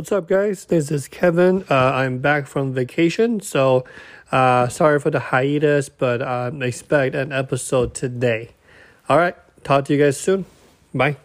What's up, guys? This is Kevin. Uh, I'm back from vacation, so uh, sorry for the hiatus, but um, expect an episode today. All right, talk to you guys soon. Bye.